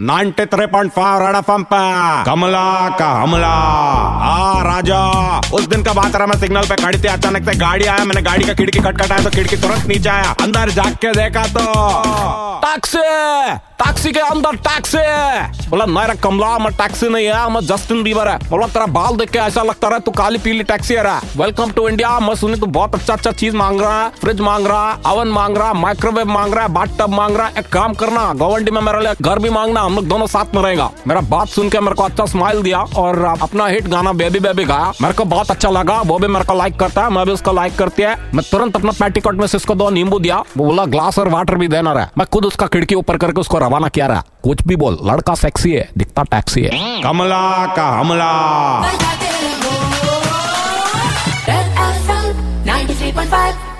93.5 red FM पे। कमला का हमला। आ, राजा, उस दिन का बात रहा, मैं सिग्नल पे खड़ी थी, अचानक से गाड़ी आया, मैंने गाड़ी का खिड़की खटखटाया तो खिड़की तुरंत नीचे आया। अंदर जाग के देखा तो। टैक्सी टैक्सी के अंदर टैक्सी। बोला मेरा कमला, मैं टैक्सी नहीं है मैं जस्टिन बीबर है। बोला, तेरा बाल देख के ऐसा लगता रहा, तू काली पीली टैक्सी है वेलकम टू इंडिया मैं सुनी तू बहुत अच्छा अच्छा चीज़ मांग रहा है फ्रिज मांग रहा है अवन मांग रहा है माइक्रोवेव मांग रहा है बाट टब मांग रहा है। एक काम करना गवर्नडी में मेरे लिए घर भी मांगना हम लोग दोनों साथ में रहेगा मेरा बात सुन के मेरे को अच्छा स्माइल दिया और अपना हिट गाना बेबी बेबी गाया मेरे को बहुत अच्छा लगा वो भी मेरे को लाइक करता है मैं भी उसको लाइक करती है मैं तुरंत अपना पेटीकोट में से उसको दो नींबू दिया वो बोला ग्लास और वाटर भी देना रहा मैं खुद उसका खिड़की ऊपर करके उसको रवाना किया रहा कुछ भी बोल लड़का सेक्सी है दिखता टैक्सी है कमला का हमला 93.5